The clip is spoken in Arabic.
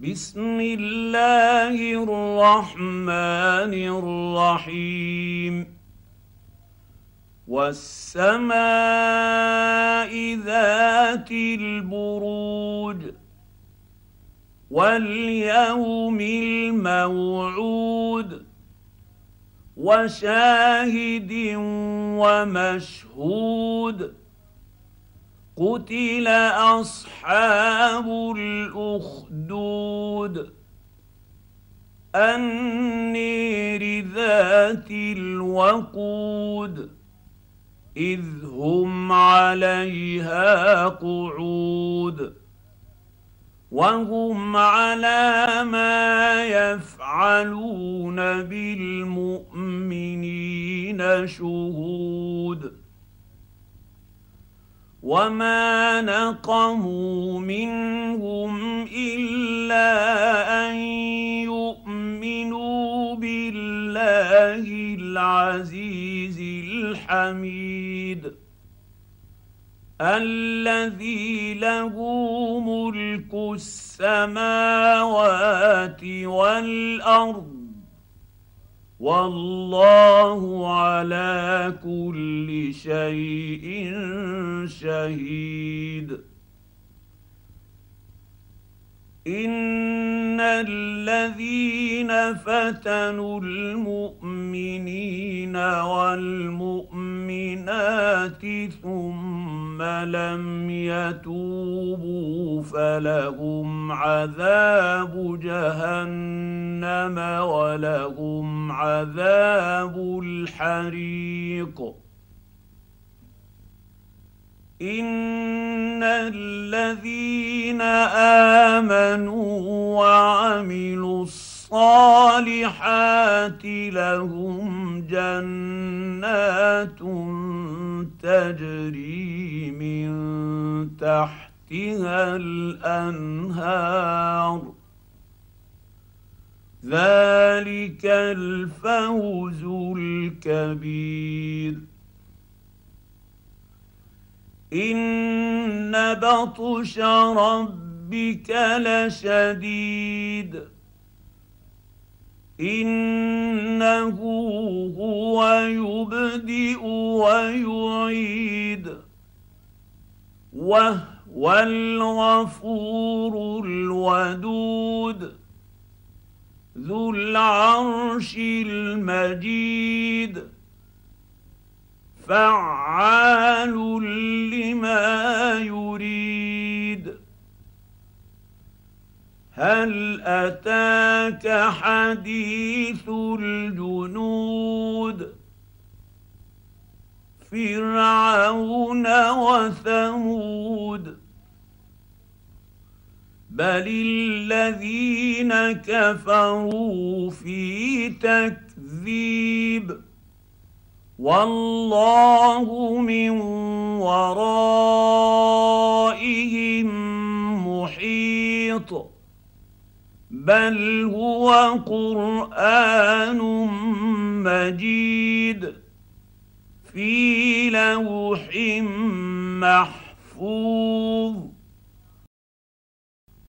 بسم الله الرحمن الرحيم. والسماء ذات البروج. واليوم الموعود. وشاهد ومشهود. قتل اصحاب الاخدود النير ذات الوقود اذ هم عليها قعود وهم على ما يفعلون بالمؤمنين شهود وما نقموا منهم الا ان يؤمنوا بالله العزيز الحميد الذي له ملك السماوات والارض والله على كل شيء شهيد. إن الذين فتنوا المؤمنين والمؤمنات ثم لم يتوبوا فلهم عذاب جهنم ولهم عذاب الحريق. إن الذين آمنوا وعملوا الصالحات لهم جنات تجري من تحتها الأنهار. ذلك الفوز الكبير. إن بطش ربك لشديد. إنه يبدئ ويعيد. وهو الغفور الودود. ذو العرش المجيد. فعال لما يريد. هل أتاك حديث الجنود؟ فرعون وثمود بل الذين كفروا في تكذيب والله من ورائهم محيط بل هو قرآن مجيد في لوح محفوظ.